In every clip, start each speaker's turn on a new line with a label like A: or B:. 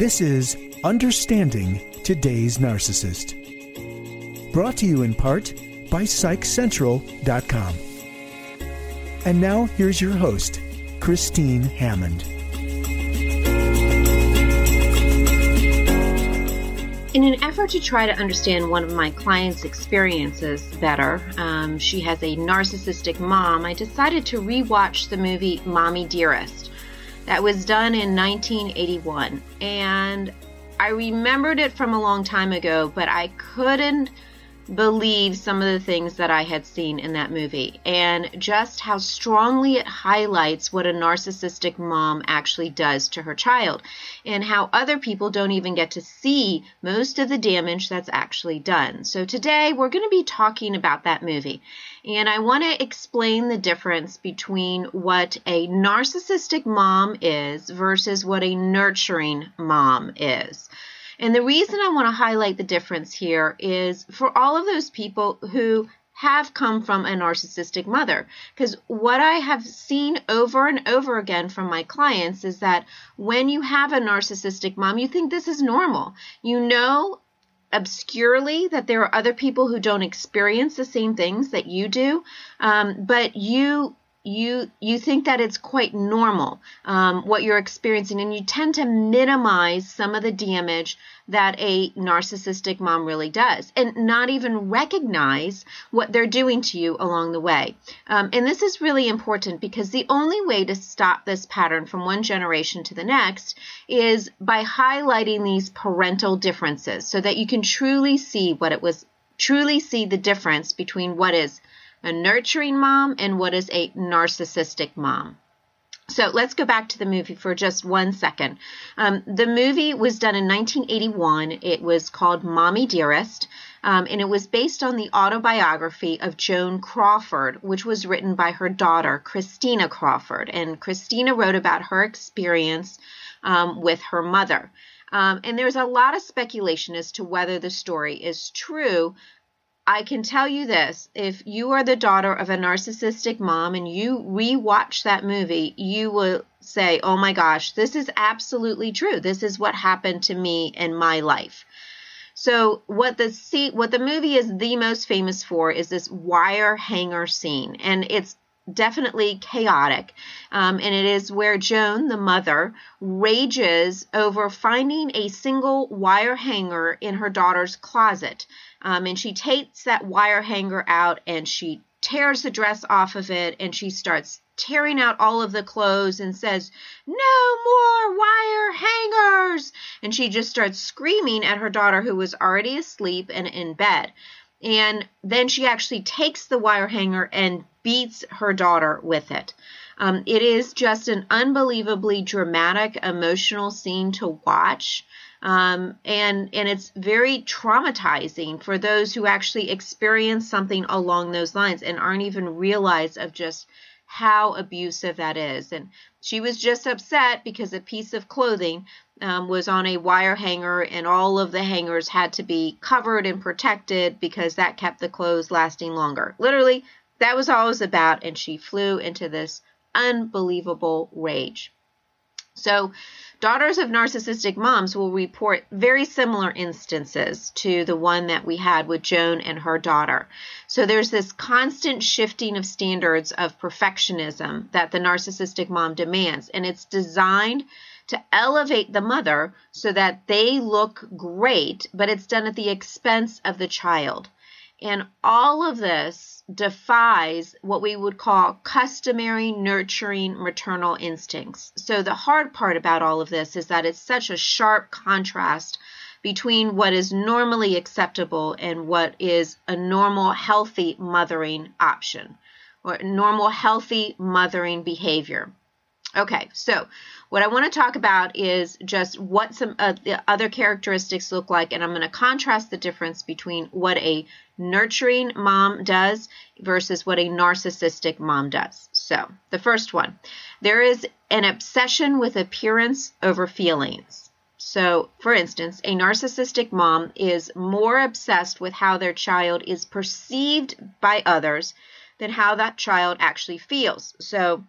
A: This is Understanding Today's Narcissist. Brought to you in part by PsychCentral.com. And now here's your host, Christine Hammond.
B: In an effort to try to understand one of my clients' experiences better, um, she has a narcissistic mom. I decided to rewatch the movie Mommie Dearest that was done in 1981. And I remembered it from a long time ago, but I couldn't believe some of the things that I had seen in that movie and just how strongly it highlights what a narcissistic mom actually does to her child and how other people don't even get to see most of the damage that's actually done. So today we're going to be talking about that movie and I want to explain the difference between what a narcissistic mom is versus what a nurturing mom is. And the reason I want to highlight the difference here is for all of those people who have come from a narcissistic mother. Because what I have seen over and over again from my clients is that when you have a narcissistic mom, you think this is normal. You know obscurely that there are other people who don't experience the same things that you do, um, but you you you think that it's quite normal um, what you're experiencing and you tend to minimize some of the damage that a narcissistic mom really does and not even recognize what they're doing to you along the way. Um, and this is really important because the only way to stop this pattern from one generation to the next is by highlighting these parental differences so that you can truly see what it was truly see the difference between what is a nurturing mom and what is a narcissistic mom. So let's go back to the movie for just one second. Um, the movie was done in 1981. It was called Mommie Dearest, um, and it was based on the autobiography of Joan Crawford, which was written by her daughter, Christina Crawford. And Christina wrote about her experience um, with her mother. Um, and there's a lot of speculation as to whether the story is true, I can tell you this if you are the daughter of a narcissistic mom and you rewatch that movie, you will say, oh my gosh, this is absolutely true. This is what happened to me in my life. So what the see what the movie is the most famous for is this wire hanger scene, and it's definitely chaotic. Um, and it is where Joan, the mother, rages over finding a single wire hanger in her daughter's closet. Um, and she takes that wire hanger out and she tears the dress off of it and she starts tearing out all of the clothes and says, No more wire hangers! And she just starts screaming at her daughter, who was already asleep and in bed. And then she actually takes the wire hanger and beats her daughter with it. Um, it is just an unbelievably dramatic, emotional scene to watch. Um, and and it's very traumatizing for those who actually experience something along those lines and aren't even realized of just how abusive that is. And she was just upset because a piece of clothing um, was on a wire hanger, and all of the hangers had to be covered and protected because that kept the clothes lasting longer. Literally, that was all it was about, and she flew into this unbelievable rage. So, daughters of narcissistic moms will report very similar instances to the one that we had with Joan and her daughter. So, there's this constant shifting of standards of perfectionism that the narcissistic mom demands, and it's designed to elevate the mother so that they look great, but it's done at the expense of the child. And all of this defies what we would call customary nurturing maternal instincts. So, the hard part about all of this is that it's such a sharp contrast between what is normally acceptable and what is a normal, healthy mothering option or normal, healthy mothering behavior. Okay, so what I want to talk about is just what some of the other characteristics look like, and I'm going to contrast the difference between what a nurturing mom does versus what a narcissistic mom does. So, the first one there is an obsession with appearance over feelings. So, for instance, a narcissistic mom is more obsessed with how their child is perceived by others than how that child actually feels. So,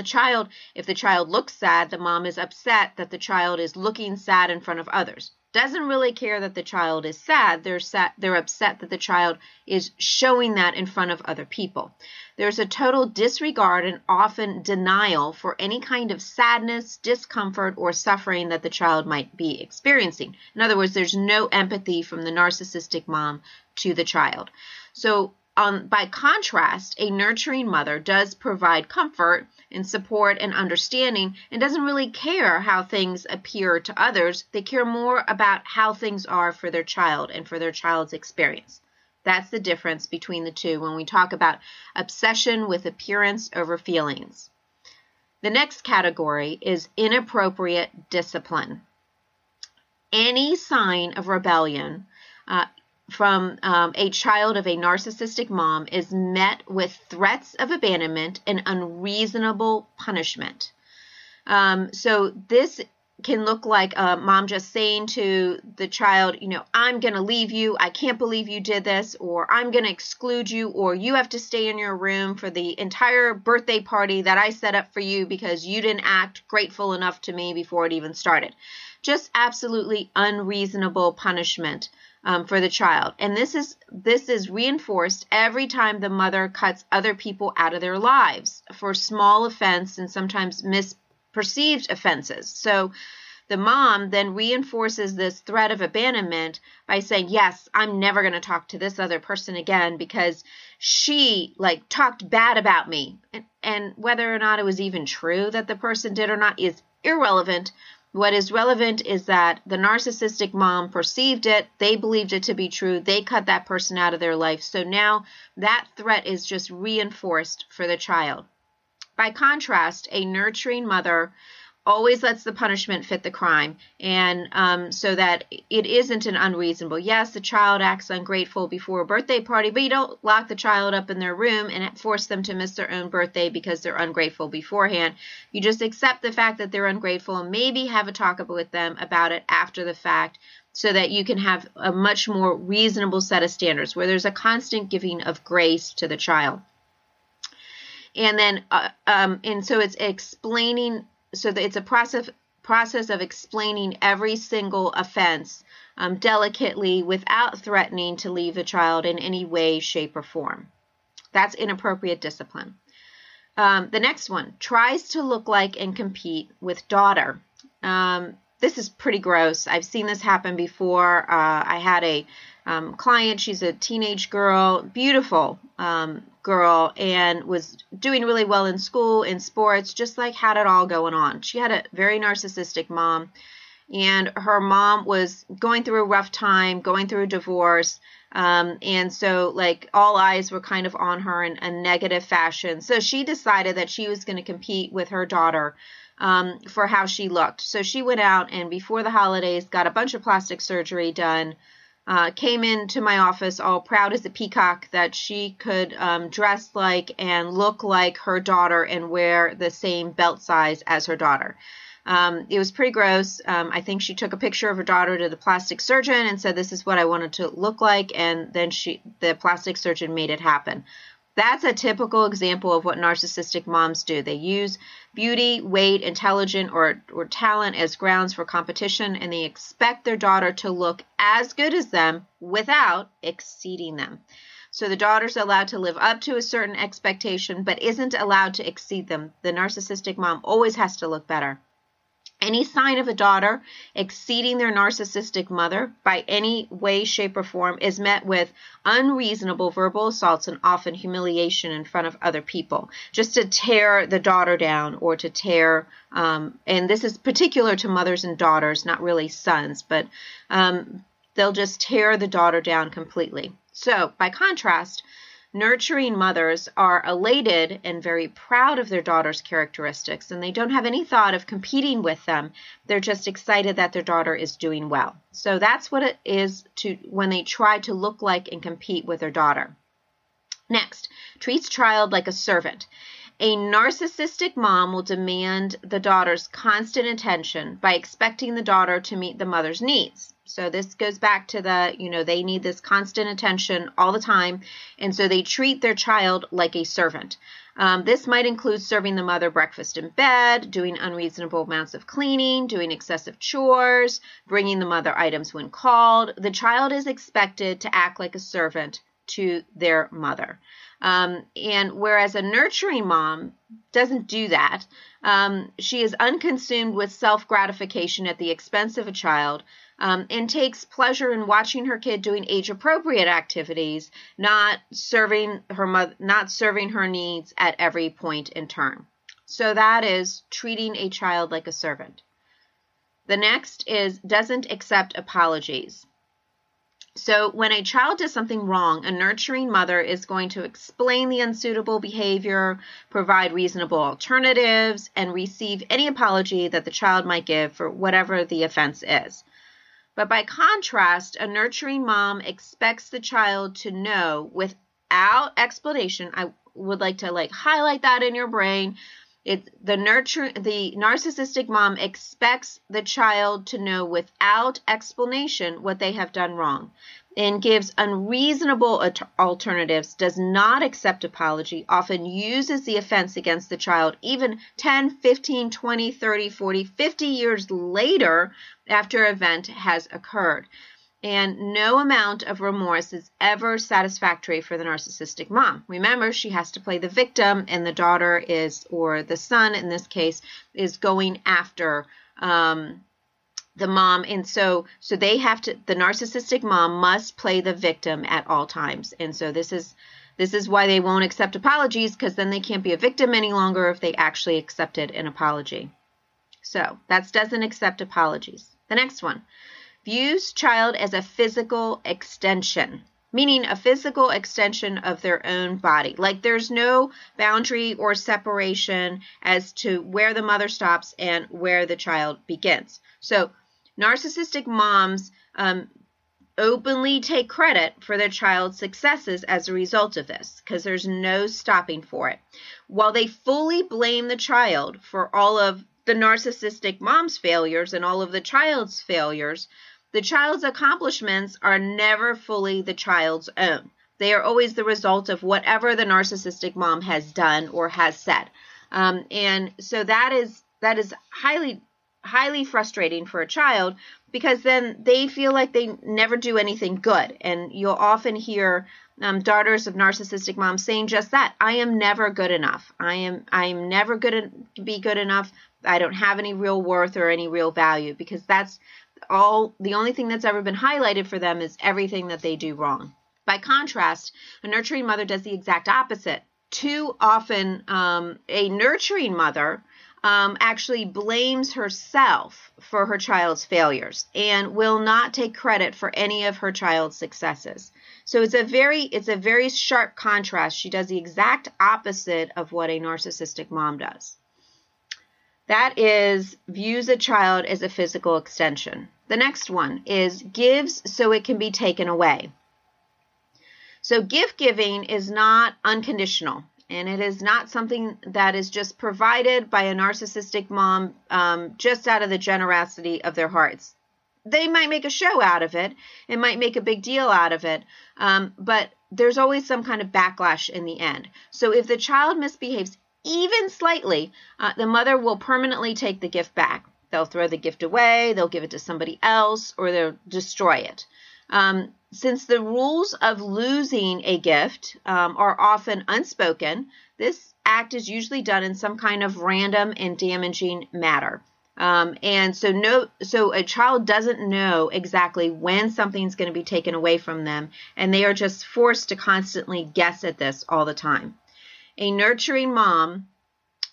B: a child, if the child looks sad, the mom is upset that the child is looking sad in front of others. Doesn't really care that the child is sad. They're sad, they're upset that the child is showing that in front of other people. There's a total disregard and often denial for any kind of sadness, discomfort, or suffering that the child might be experiencing. In other words, there's no empathy from the narcissistic mom to the child. So um, by contrast, a nurturing mother does provide comfort and support and understanding and doesn't really care how things appear to others. They care more about how things are for their child and for their child's experience. That's the difference between the two when we talk about obsession with appearance over feelings. The next category is inappropriate discipline. Any sign of rebellion uh, from um, a child of a narcissistic mom is met with threats of abandonment and unreasonable punishment. Um, so this can look like a mom just saying to the child, you know, I'm going to leave you. I can't believe you did this, or I'm going to exclude you, or you have to stay in your room for the entire birthday party that I set up for you because you didn't act grateful enough to me before it even started. Just absolutely unreasonable punishment um, for the child. And this is this is reinforced every time the mother cuts other people out of their lives for small offense and sometimes misperceived offenses. So the mom then reinforces this threat of abandonment by saying, Yes, I'm never going to talk to this other person again because she like talked bad about me. And, and whether or not it was even true that the person did or not is irrelevant. What is relevant is that the narcissistic mom perceived it, they believed it to be true, they cut that person out of their life. So now that threat is just reinforced for the child. By contrast, a nurturing mother always lets the punishment fit the crime. And um, so that it isn't an unreasonable yes the child acts ungrateful before a birthday party but you don't lock the child up in their room and force them to miss their own birthday because they're ungrateful beforehand. You just accept the fact that they're ungrateful and maybe have a talk with them about it after the fact so that you can have a much more reasonable set of standards where there's a constant giving of grace to the child. And then uh, um, and so it's explaining so it's a process process of explaining every single offense um, delicately without threatening to leave the child in any way, shape, or form. That's inappropriate discipline. Um, the next one tries to look like and compete with daughter. Um, this is pretty gross. I've seen this happen before. Uh, I had a um, client, she's a teenage girl, beautiful, um, girl and was doing really well in school, in sports, just like had it all going on. She had a very narcissistic mom, and her mom was going through a rough time, going through a divorce. Um, and so, like, all eyes were kind of on her in a negative fashion. So she decided that she was going to compete with her daughter um, for how she looked. So she went out and before the holidays got a bunch of plastic surgery done uh, came into my office all proud as a peacock that she could um, dress like and look like her daughter and wear the same belt size as her daughter. Um, it was pretty gross. Um, I think she took a picture of her daughter to the plastic surgeon and said, "This is what I wanted to look like," and then she, the plastic surgeon, made it happen. That's a typical example of what narcissistic moms do. They use beauty, weight, intelligence, or, or talent as grounds for competition, and they expect their daughter to look as good as them without exceeding them. So the daughter's allowed to live up to a certain expectation, but isn't allowed to exceed them. The narcissistic mom always has to look better. Any sign of a daughter exceeding their narcissistic mother by any way, shape, or form is met with unreasonable verbal assaults and often humiliation in front of other people, just to tear the daughter down or to tear, um, and this is particular to mothers and daughters, not really sons, but um, they'll just tear the daughter down completely. So, by contrast, Nurturing mothers are elated and very proud of their daughter's characteristics, and they don't have any thought of competing with them. They're just excited that their daughter is doing well. So that's what it is to when they try to look like and compete with their daughter. Next, treats child like a servant. A narcissistic mom will demand the daughter's constant attention by expecting the daughter to meet the mother's needs. So this goes back to the, you know, they need this constant attention all the time. And so they treat their child like a servant. Um, this might include serving the mother breakfast in bed, doing unreasonable amounts of cleaning, doing excessive chores, bringing the mother items when called. The child is expected to act like a servant to their mother. Um, and whereas a nurturing mom doesn't do that, um, she is unconsumed with self gratification at the expense of a child. Um, and takes pleasure in watching her kid doing age appropriate activities, not serving her mother, not serving her needs at every point in turn. So that is treating a child like a servant. The next is doesn't accept apologies. So, when a child does something wrong, a nurturing mother is going to explain the unsuitable behavior, provide reasonable alternatives, and receive any apology that the child might give for whatever the offense is. But by contrast, a nurturing mom expects the child to know without explanation. I would like to like highlight that in your brain it the nurture the narcissistic mom expects the child to know without explanation what they have done wrong and gives unreasonable alternatives, does not accept apology, often uses the offense against the child even 10, 15, 20, 30, 40, 50 years later after event has occurred and no amount of remorse is ever satisfactory for the narcissistic mom. Remember, she has to play the victim, and the daughter is, or the son in this case, is going after um, the mom, and so so they have to. The narcissistic mom must play the victim at all times, and so this is. This is why they won't accept apologies because then they can't be a victim any longer if they actually accepted an apology. So that doesn't accept apologies. The next one views child as a physical extension meaning a physical extension of their own body. Like there's no boundary or separation as to where the mother stops and where the child begins. So, narcissistic moms um, openly take credit for their child's successes as a result of this because there's no stopping for it. While they fully blame the child for all of the narcissistic mom's failures and all of the child's failures, the child's accomplishments are never fully the child's own. They are always the result of whatever the narcissistic mom has done or has said. Um, and so that is that is highly highly frustrating for a child because then they feel like they never do anything good. And you'll often hear um, daughters of narcissistic moms saying just that i am never good enough i am i am never good to be good enough i don't have any real worth or any real value because that's all the only thing that's ever been highlighted for them is everything that they do wrong. By contrast, a nurturing mother does the exact opposite. Too often, um, a nurturing mother um, actually blames herself for her child's failures and will not take credit for any of her child's successes. So it's a very it's a very sharp contrast. She does the exact opposite of what a narcissistic mom does. That is views a child as a physical extension. The next one is gives so it can be taken away. So gift giving is not unconditional and it is not something that is just provided by a narcissistic mom um, just out of the generosity of their hearts. They might make a show out of it, it might make a big deal out of it, um, but there's always some kind of backlash in the end. So if the child misbehaves even slightly, uh, the mother will permanently take the gift back. They'll throw the gift away, they'll give it to somebody else, or they'll destroy it. Um, since the rules of losing a gift um, are often unspoken, this act is usually done in some kind of random and damaging matter. Um, and so no, so a child doesn't know exactly when something's going to be taken away from them, and they are just forced to constantly guess at this all the time. A nurturing mom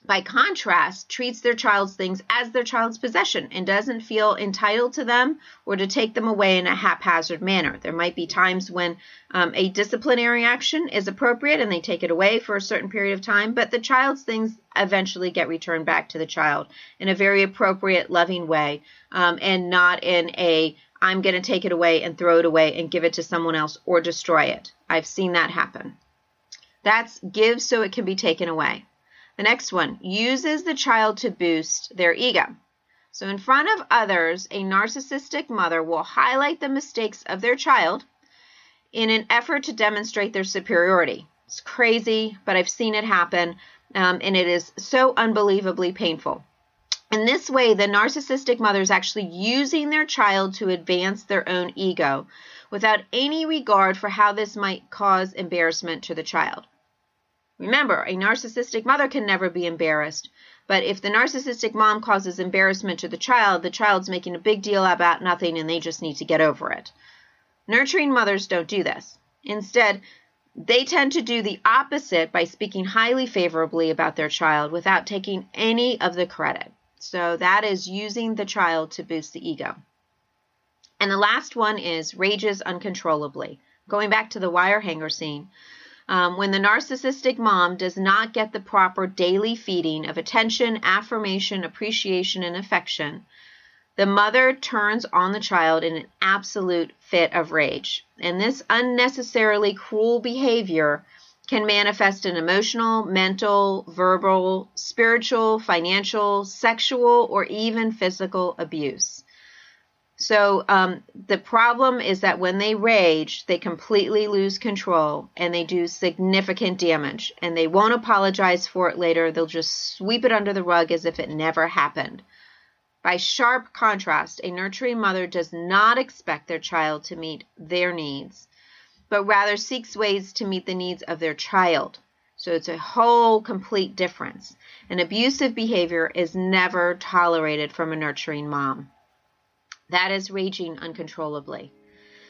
B: by contrast, treats their child's things as their child's possession and doesn't feel entitled to them or to take them away in a haphazard manner. There might be times when um, a disciplinary action is appropriate and they take it away for a certain period of time, but the child's things eventually get returned back to the child in a very appropriate, loving way um, and not in a I'm going to take it away and throw it away and give it to someone else or destroy it. I've seen that happen. That's give so it can be taken away. The next one uses the child to boost their ego. So, in front of others, a narcissistic mother will highlight the mistakes of their child in an effort to demonstrate their superiority. It's crazy, but I've seen it happen, um, and it is so unbelievably painful. In this way, the narcissistic mother is actually using their child to advance their own ego without any regard for how this might cause embarrassment to the child. Remember, a narcissistic mother can never be embarrassed, but if the narcissistic mom causes embarrassment to the child, the child's making a big deal about nothing and they just need to get over it. Nurturing mothers don't do this. Instead, they tend to do the opposite by speaking highly favorably about their child without taking any of the credit. So that is using the child to boost the ego. And the last one is rages uncontrollably. Going back to the wire hanger scene, um, when the narcissistic mom does not get the proper daily feeding of attention, affirmation, appreciation, and affection, the mother turns on the child in an absolute fit of rage. And this unnecessarily cruel behavior can manifest in emotional, mental, verbal, spiritual, financial, sexual, or even physical abuse. So um, the problem is that when they rage, they completely lose control and they do significant damage. And they won't apologize for it later. They'll just sweep it under the rug as if it never happened. By sharp contrast, a nurturing mother does not expect their child to meet their needs, but rather seeks ways to meet the needs of their child. So it's a whole complete difference. An abusive behavior is never tolerated from a nurturing mom. That is raging uncontrollably.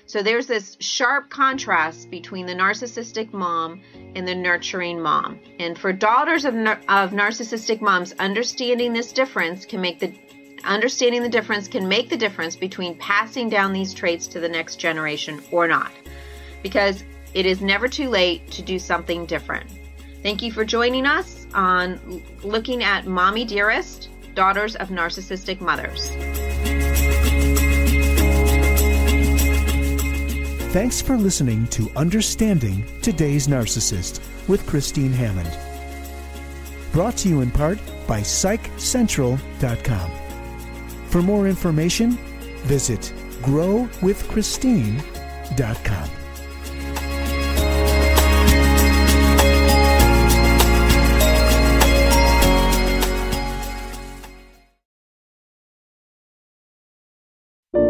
B: So there's this sharp contrast between the narcissistic mom and the nurturing mom. And for daughters of, of narcissistic moms, understanding this difference can make the understanding the difference can make the difference between passing down these traits to the next generation or not. Because it is never too late to do something different. Thank you for joining us on looking at Mommie Dearest, Daughters of Narcissistic Mothers.
A: Thanks for listening to Understanding Today's Narcissist with Christine Hammond. Brought to you in part by PsychCentral.com. For more information, visit growwithchristine.com.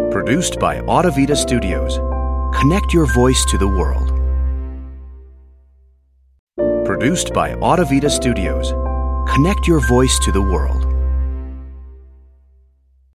C: Produced by Audavita Studios. Connect your voice to the world. Produced by Audavita Studios. Connect your voice to the world.